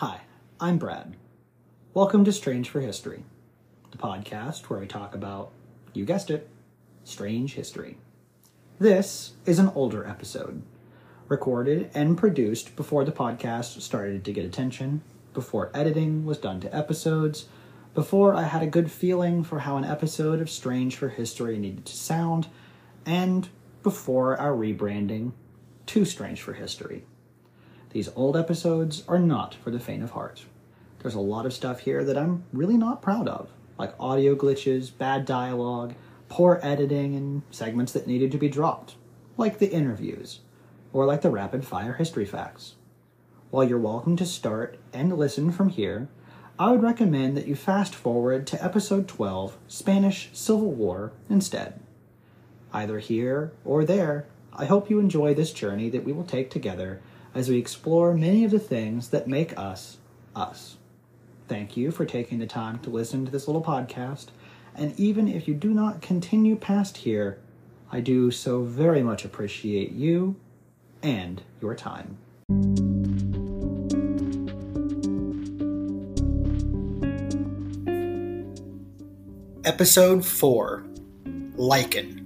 Hi, I'm Brad. Welcome to Strange for History, the podcast where we talk about, you guessed it, strange history. This is an older episode, recorded and produced before the podcast started to get attention, before editing was done to episodes, before I had a good feeling for how an episode of Strange for History needed to sound, and before our rebranding to Strange for History. These old episodes are not for the faint of heart. There's a lot of stuff here that I'm really not proud of, like audio glitches, bad dialogue, poor editing, and segments that needed to be dropped, like the interviews, or like the rapid fire history facts. While you're welcome to start and listen from here, I would recommend that you fast forward to episode 12, Spanish Civil War, instead. Either here or there, I hope you enjoy this journey that we will take together as we explore many of the things that make us us. Thank you for taking the time to listen to this little podcast, and even if you do not continue past here, I do so very much appreciate you and your time. Episode 4 Lycan.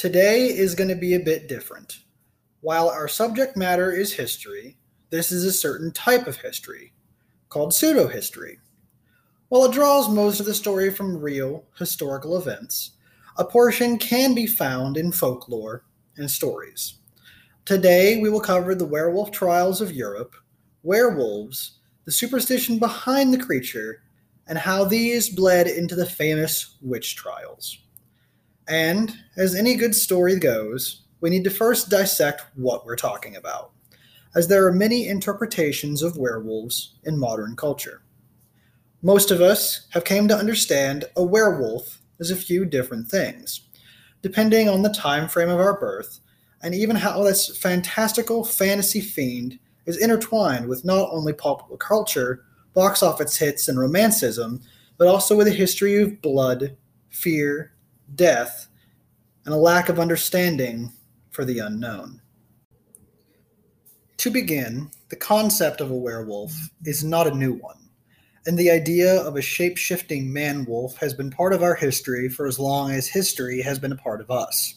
Today is going to be a bit different. While our subject matter is history, this is a certain type of history called pseudo history. While it draws most of the story from real historical events, a portion can be found in folklore and stories. Today, we will cover the werewolf trials of Europe, werewolves, the superstition behind the creature, and how these bled into the famous witch trials. And, as any good story goes, we need to first dissect what we're talking about, as there are many interpretations of werewolves in modern culture. Most of us have came to understand a werewolf as a few different things, depending on the time frame of our birth, and even how this fantastical fantasy fiend is intertwined with not only popular culture, box office hits, and romanticism, but also with a history of blood, fear, death, and a lack of understanding for the unknown. To begin, the concept of a werewolf is not a new one, and the idea of a shape shifting man wolf has been part of our history for as long as history has been a part of us.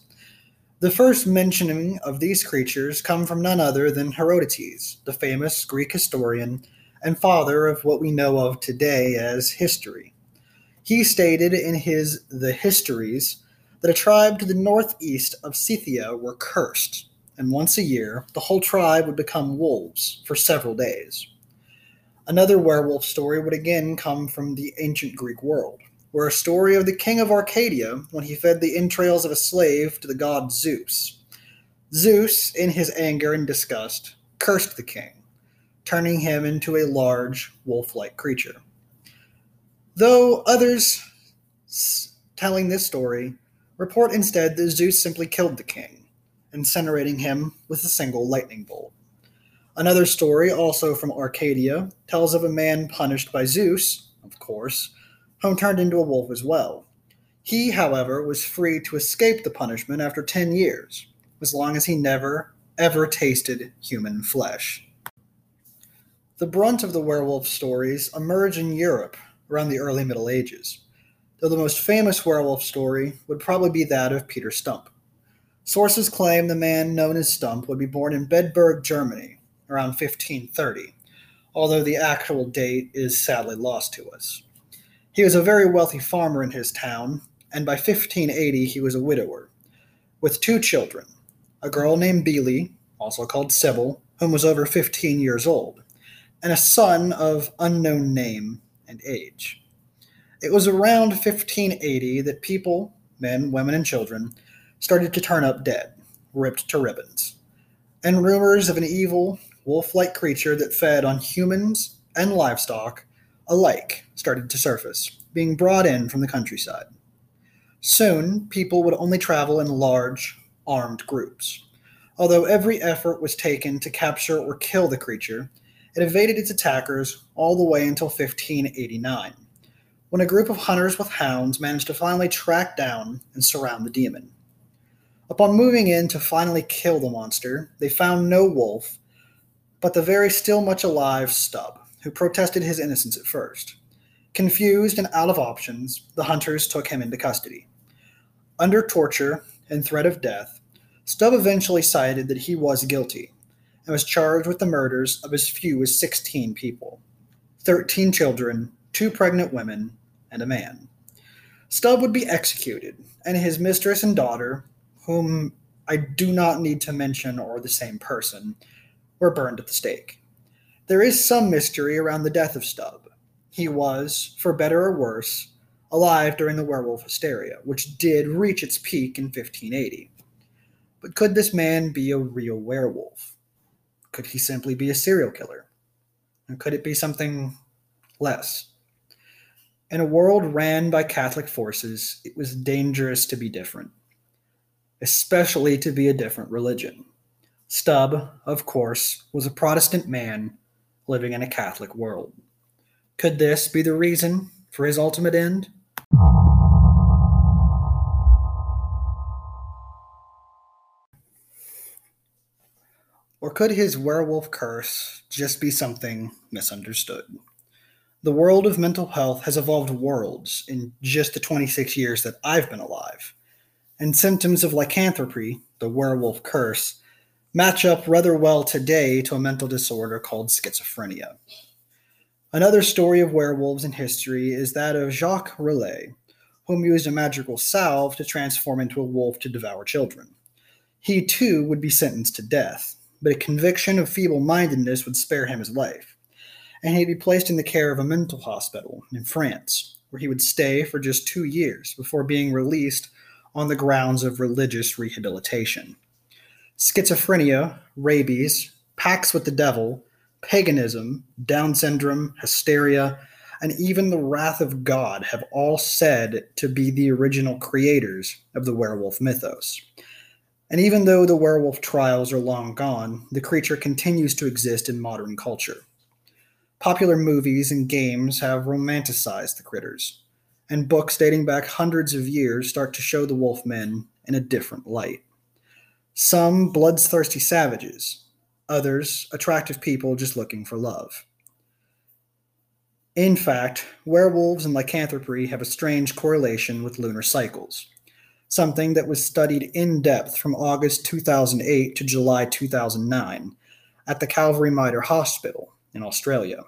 The first mentioning of these creatures come from none other than Herodotus, the famous Greek historian and father of what we know of today as history. He stated in his The Histories that a tribe to the northeast of Scythia were cursed, and once a year the whole tribe would become wolves for several days. Another werewolf story would again come from the ancient Greek world, where a story of the king of Arcadia when he fed the entrails of a slave to the god Zeus. Zeus, in his anger and disgust, cursed the king, turning him into a large wolf like creature. Though others telling this story report instead that Zeus simply killed the king, incinerating him with a single lightning bolt. Another story, also from Arcadia, tells of a man punished by Zeus, of course, who turned into a wolf as well. He, however, was free to escape the punishment after 10 years, as long as he never, ever tasted human flesh. The brunt of the werewolf stories emerge in Europe around the early Middle Ages, though the most famous werewolf story would probably be that of Peter Stump. Sources claim the man known as Stump would be born in Bedburg, Germany, around 1530, although the actual date is sadly lost to us. He was a very wealthy farmer in his town, and by 1580 he was a widower, with two children a girl named Beely, also called Sybil, whom was over 15 years old, and a son of unknown name and age. It was around 1580 that people, men, women, and children, started to turn up dead, ripped to ribbons. And rumors of an evil, wolf like creature that fed on humans and livestock alike started to surface, being brought in from the countryside. Soon, people would only travel in large, armed groups. Although every effort was taken to capture or kill the creature, it evaded its attackers all the way until 1589, when a group of hunters with hounds managed to finally track down and surround the demon. Upon moving in to finally kill the monster, they found no wolf, but the very still much alive Stubb, who protested his innocence at first. Confused and out of options, the hunters took him into custody. Under torture and threat of death, Stubb eventually cited that he was guilty and was charged with the murders of as few as 16 people 13 children, two pregnant women, and a man. Stubb would be executed, and his mistress and daughter, whom I do not need to mention are the same person, were burned at the stake. There is some mystery around the death of Stubb. He was, for better or worse, alive during the werewolf hysteria, which did reach its peak in 1580. But could this man be a real werewolf? Could he simply be a serial killer? And could it be something less? In a world ran by Catholic forces, it was dangerous to be different, especially to be a different religion. Stubb, of course, was a Protestant man living in a Catholic world. Could this be the reason for his ultimate end? Or could his werewolf curse just be something misunderstood? The world of mental health has evolved worlds in just the 26 years that I've been alive. And symptoms of lycanthropy, the werewolf curse, match up rather well today to a mental disorder called schizophrenia. Another story of werewolves in history is that of Jacques Rillet, whom used a magical salve to transform into a wolf to devour children. He too would be sentenced to death, but a conviction of feeble mindedness would spare him his life, and he'd be placed in the care of a mental hospital in France, where he would stay for just two years before being released on the grounds of religious rehabilitation. Schizophrenia, rabies, pacts with the devil, paganism, Down syndrome, hysteria, and even the wrath of God have all said to be the original creators of the werewolf mythos. And even though the werewolf trials are long gone, the creature continues to exist in modern culture. Popular movies and games have romanticized the critters, and books dating back hundreds of years start to show the wolfmen in a different light. Some bloodthirsty savages, others attractive people just looking for love. In fact, werewolves and lycanthropy have a strange correlation with lunar cycles something that was studied in depth from August 2008 to July 2009 at the Calvary Mater Hospital in Australia.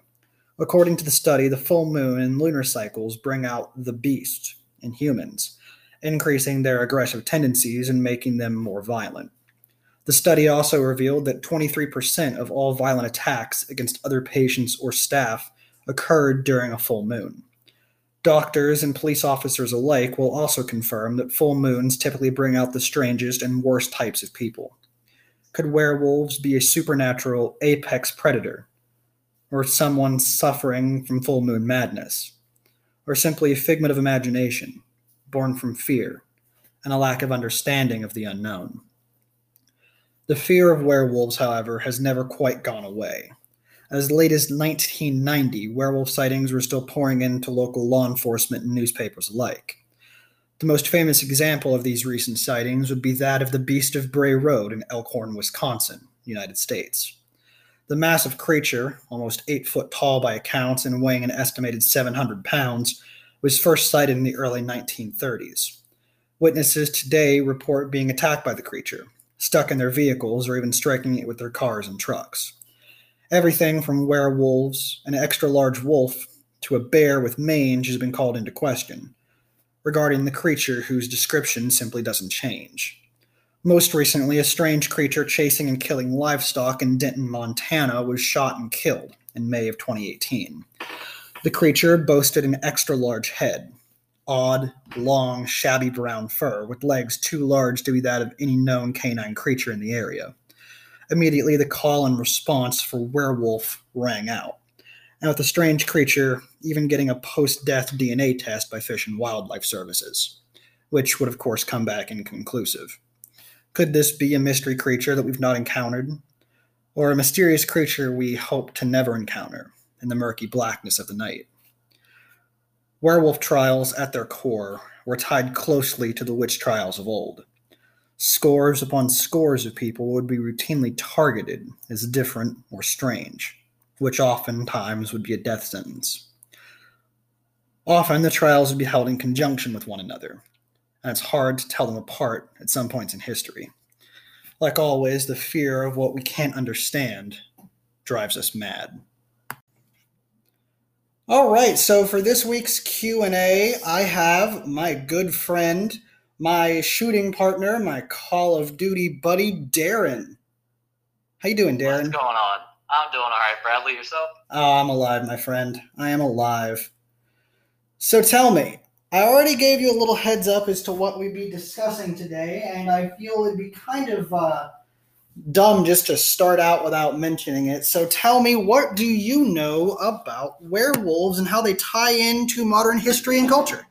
According to the study, the full moon and lunar cycles bring out the beast in humans, increasing their aggressive tendencies and making them more violent. The study also revealed that 23% of all violent attacks against other patients or staff occurred during a full moon. Doctors and police officers alike will also confirm that full moons typically bring out the strangest and worst types of people. Could werewolves be a supernatural apex predator? Or someone suffering from full moon madness? Or simply a figment of imagination, born from fear and a lack of understanding of the unknown? The fear of werewolves, however, has never quite gone away. As late as 1990, werewolf sightings were still pouring into local law enforcement and newspapers alike. The most famous example of these recent sightings would be that of the Beast of Bray Road in Elkhorn, Wisconsin, United States. The massive creature, almost eight foot tall by accounts and weighing an estimated 700 pounds, was first sighted in the early 1930s. Witnesses today report being attacked by the creature, stuck in their vehicles, or even striking it with their cars and trucks. Everything from werewolves, an extra large wolf, to a bear with mange has been called into question, regarding the creature whose description simply doesn't change. Most recently, a strange creature chasing and killing livestock in Denton, Montana was shot and killed in May of 2018. The creature boasted an extra large head, odd, long, shabby brown fur with legs too large to be that of any known canine creature in the area immediately the call and response for werewolf rang out. And with the strange creature even getting a post death DNA test by Fish and Wildlife Services, which would, of course, come back inconclusive. Could this be a mystery creature that we've not encountered? Or a mysterious creature we hope to never encounter in the murky blackness of the night? Werewolf trials, at their core, were tied closely to the witch trials of old. Scores upon scores of people would be routinely targeted as different or strange, which oftentimes would be a death sentence. Often the trials would be held in conjunction with one another, and it's hard to tell them apart at some points in history. Like always, the fear of what we can't understand drives us mad. All right, so for this week's Q&A, I have my good friend, my shooting partner, my Call of Duty buddy, Darren. How you doing, Darren? What's going on? I'm doing all right, Bradley. Yourself? Oh, I'm alive, my friend. I am alive. So tell me, I already gave you a little heads up as to what we'd be discussing today, and I feel it'd be kind of uh, dumb just to start out without mentioning it. So tell me, what do you know about werewolves and how they tie into modern history and culture?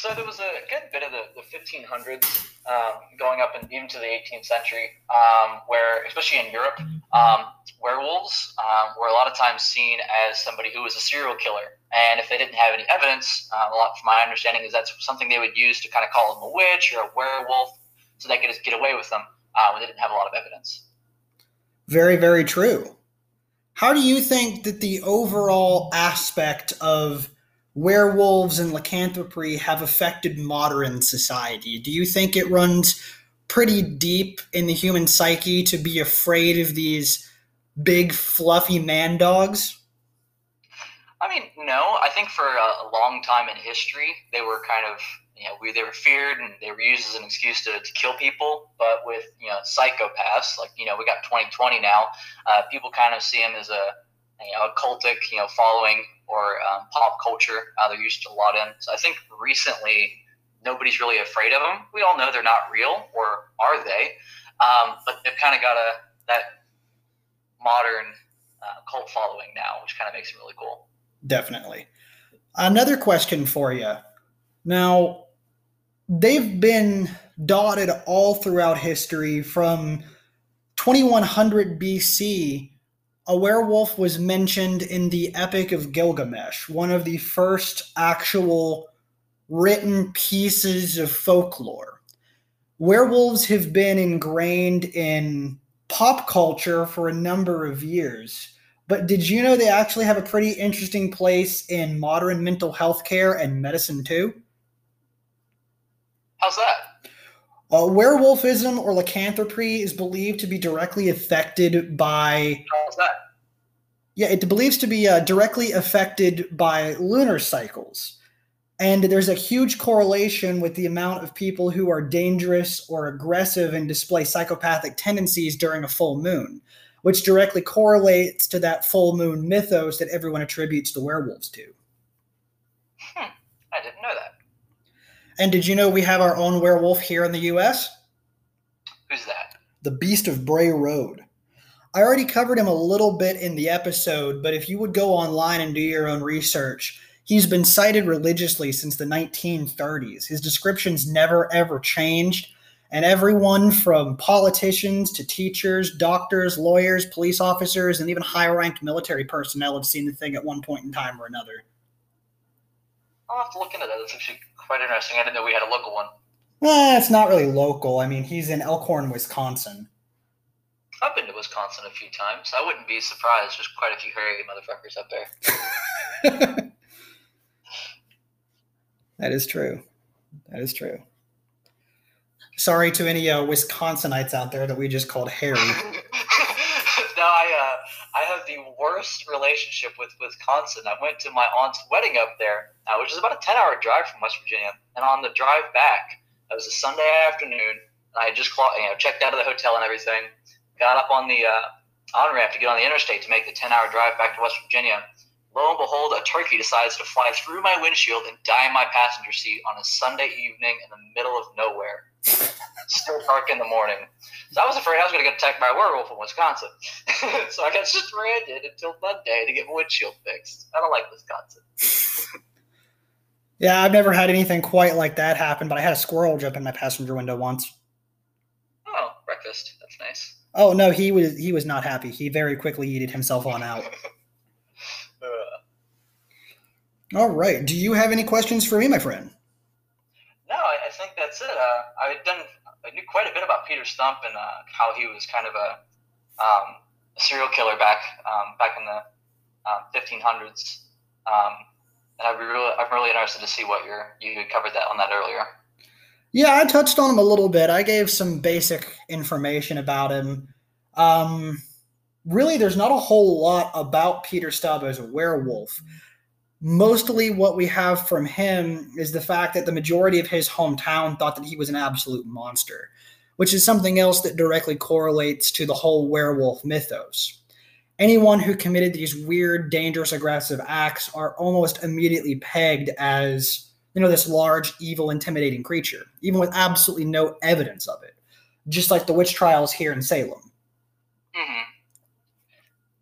So there was a good bit of the, the 1500s um, going up and even to the 18th century, um, where, especially in Europe, um, werewolves um, were a lot of times seen as somebody who was a serial killer. And if they didn't have any evidence, uh, a lot from my understanding is that's something they would use to kind of call them a witch or a werewolf so they could just get away with them uh, when they didn't have a lot of evidence. Very, very true. How do you think that the overall aspect of werewolves and lycanthropy have affected modern society? Do you think it runs pretty deep in the human psyche to be afraid of these big, fluffy man dogs? I mean, no. I think for a, long time in history, they were kind of you know, we, they were feared and they were used as an excuse to, to kill people. But with, you know, psychopaths, like, you know, we got 2020 now, uh, people kind of see them as a, you know, cultic, you know, following or um, pop culture. Uh, they're used a lot in. So I think recently nobody's really afraid of them. We all know they're not real, or are they? Um, but they've kind of got a that modern uh, cult following now, which kind of makes it really cool. Definitely. Another question for you. Now, they've been dotted all throughout history from 2100 BC. A werewolf was mentioned in the Epic of Gilgamesh, one of the first actual written pieces of folklore. Werewolves have been ingrained in pop culture for a number of years. But did you know they actually have a pretty interesting place in modern mental health care and medicine too? How's that? Uh, werewolfism or lycanthropy is believed to be directly affected by. How's that? Yeah, it believes to be uh, directly affected by lunar cycles. And there's a huge correlation with the amount of people who are dangerous or aggressive and display psychopathic tendencies during a full moon, which directly correlates to that full moon mythos that everyone attributes the werewolves to. Hmm, I didn't know that. And did you know we have our own werewolf here in the US? Who's that? The Beast of Bray Road. I already covered him a little bit in the episode, but if you would go online and do your own research, he's been sighted religiously since the 1930s. His descriptions never ever changed, and everyone from politicians to teachers, doctors, lawyers, police officers, and even high ranked military personnel have seen the thing at one point in time or another. I'll have to look into that. That's actually quite interesting. I didn't know we had a local one. Eh, it's not really local. I mean, he's in Elkhorn, Wisconsin. I've been to Wisconsin a few times. I wouldn't be surprised. There's quite a few hairy motherfuckers up there. that is true. That is true. Sorry to any uh, Wisconsinites out there that we just called hairy. the worst relationship with Wisconsin. I went to my aunt's wedding up there, uh, which is about a ten hour drive from West Virginia, and on the drive back, it was a Sunday afternoon. And I had just you know checked out of the hotel and everything, got up on the uh, on ramp to get on the interstate to make the ten hour drive back to West Virginia. Lo and behold, a turkey decides to fly through my windshield and die in my passenger seat on a Sunday evening in the middle of nowhere. Still dark in the morning. So I was afraid I was going to get attacked by a werewolf in Wisconsin. so I got stranded until Monday to get my windshield fixed. I don't like Wisconsin. yeah, I've never had anything quite like that happen, but I had a squirrel jump in my passenger window once. Oh, breakfast. That's nice. Oh no, he was he was not happy. He very quickly yeeted himself on out. uh. All right. Do you have any questions for me, my friend? No, I, I think that's it. Uh, I had done I knew quite a bit about Peter Stump and uh, how he was kind of a, um, a serial killer back um, back in the 1500s. Um, um, and I'd be really, I'm really interested to see what you're, you covered that on that earlier. Yeah, I touched on him a little bit. I gave some basic information about him. Um, really, there's not a whole lot about Peter Stubb as a werewolf. Mostly, what we have from him is the fact that the majority of his hometown thought that he was an absolute monster, which is something else that directly correlates to the whole werewolf mythos. Anyone who committed these weird, dangerous, aggressive acts are almost immediately pegged as you know, this large, evil, intimidating creature, even with absolutely no evidence of it, just like the witch trials here in Salem.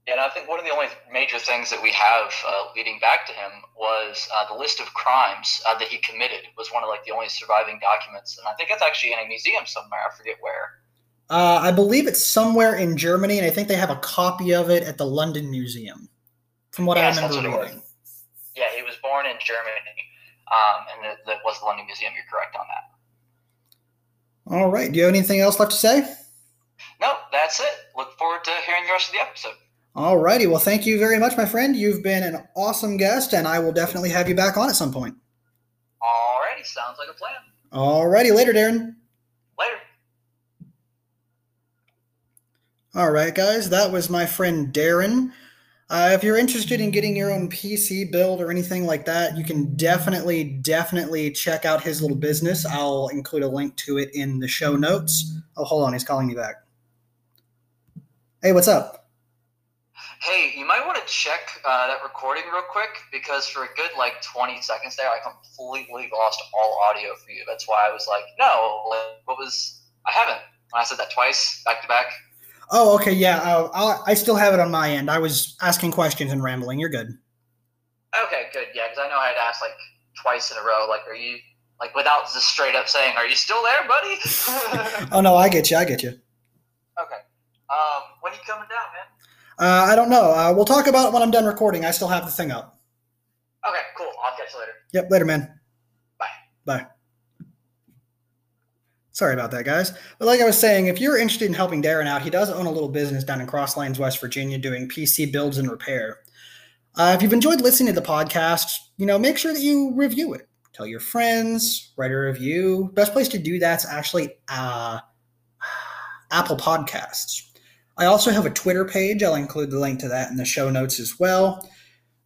Yeah, and I think one of the only major things that we have uh, leading back to him was uh, the list of crimes uh, that he committed was one of like the only surviving documents, and I think it's actually in a museum somewhere. I forget where. Uh, I believe it's somewhere in Germany, and I think they have a copy of it at the London Museum, from what yes, I remember reading. Yeah, he was born in Germany um, and that, that was the London Museum. You're correct on that. All right. Do you have anything else left to say? No, that's it. Look forward to hearing the rest of the episode. All righty. Well, thank you very much, my friend. You've been an awesome guest, and I will definitely have you back on at some point. All righty. Sounds like a plan. All righty. Later, Darren. Later. All right, guys. That was my friend Darren. Uh, if you're interested in getting your own PC build or anything like that, you can definitely, definitely check out his little business. I'll include a link to it in the show notes. Oh, hold on, he's calling me back. Hey, what's up? Hey, you might want to check uh, that recording real quick because for a good like 20 seconds there, I completely lost all audio for you. That's why I was like, no, what was, I haven't. I said that twice, back to back, Oh, okay, yeah. Uh, I still have it on my end. I was asking questions and rambling. You're good. Okay, good. Yeah, because I know I had asked like twice in a row. Like, are you like without just straight up saying, "Are you still there, buddy?" oh no, I get you. I get you. Okay. Um, when are you coming down, man? Uh, I don't know. Uh, we'll talk about it when I'm done recording. I still have the thing up. Okay, cool. I'll catch you later. Yep, later, man. Bye. Bye. Sorry about that, guys. But like I was saying, if you're interested in helping Darren out, he does own a little business down in Cross Lanes, West Virginia, doing PC builds and repair. Uh, if you've enjoyed listening to the podcast, you know, make sure that you review it. Tell your friends, write a review. Best place to do that's actually uh, Apple Podcasts. I also have a Twitter page. I'll include the link to that in the show notes as well.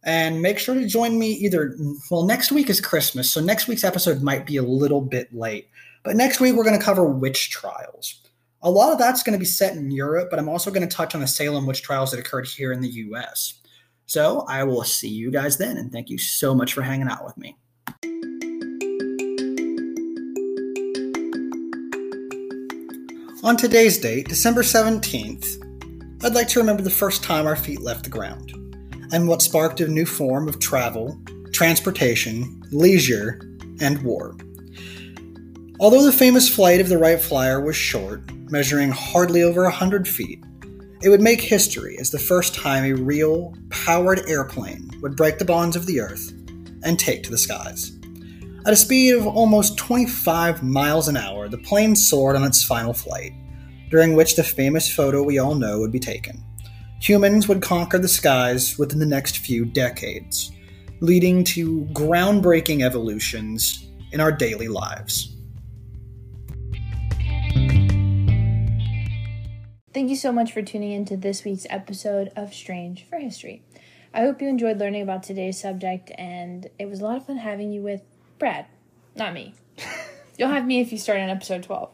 And make sure to join me either, well, next week is Christmas, so next week's episode might be a little bit late. But next week, we're going to cover witch trials. A lot of that's going to be set in Europe, but I'm also going to touch on the Salem witch trials that occurred here in the US. So I will see you guys then, and thank you so much for hanging out with me. On today's date, December 17th, I'd like to remember the first time our feet left the ground and what sparked a new form of travel, transportation, leisure, and war. Although the famous flight of the Wright Flyer was short, measuring hardly over 100 feet, it would make history as the first time a real, powered airplane would break the bonds of the Earth and take to the skies. At a speed of almost 25 miles an hour, the plane soared on its final flight, during which the famous photo we all know would be taken. Humans would conquer the skies within the next few decades, leading to groundbreaking evolutions in our daily lives. Thank you so much for tuning in to this week's episode of Strange for History. I hope you enjoyed learning about today's subject, and it was a lot of fun having you with Brad, not me. You'll have me if you start on episode 12.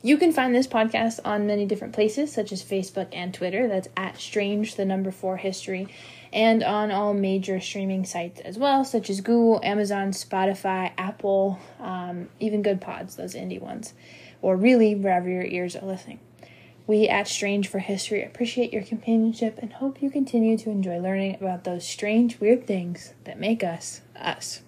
You can find this podcast on many different places, such as Facebook and Twitter. That's at Strange, the number four history, and on all major streaming sites as well, such as Google, Amazon, Spotify, Apple, um, even Goodpods, those indie ones, or really wherever your ears are listening. We at Strange for History appreciate your companionship and hope you continue to enjoy learning about those strange, weird things that make us us.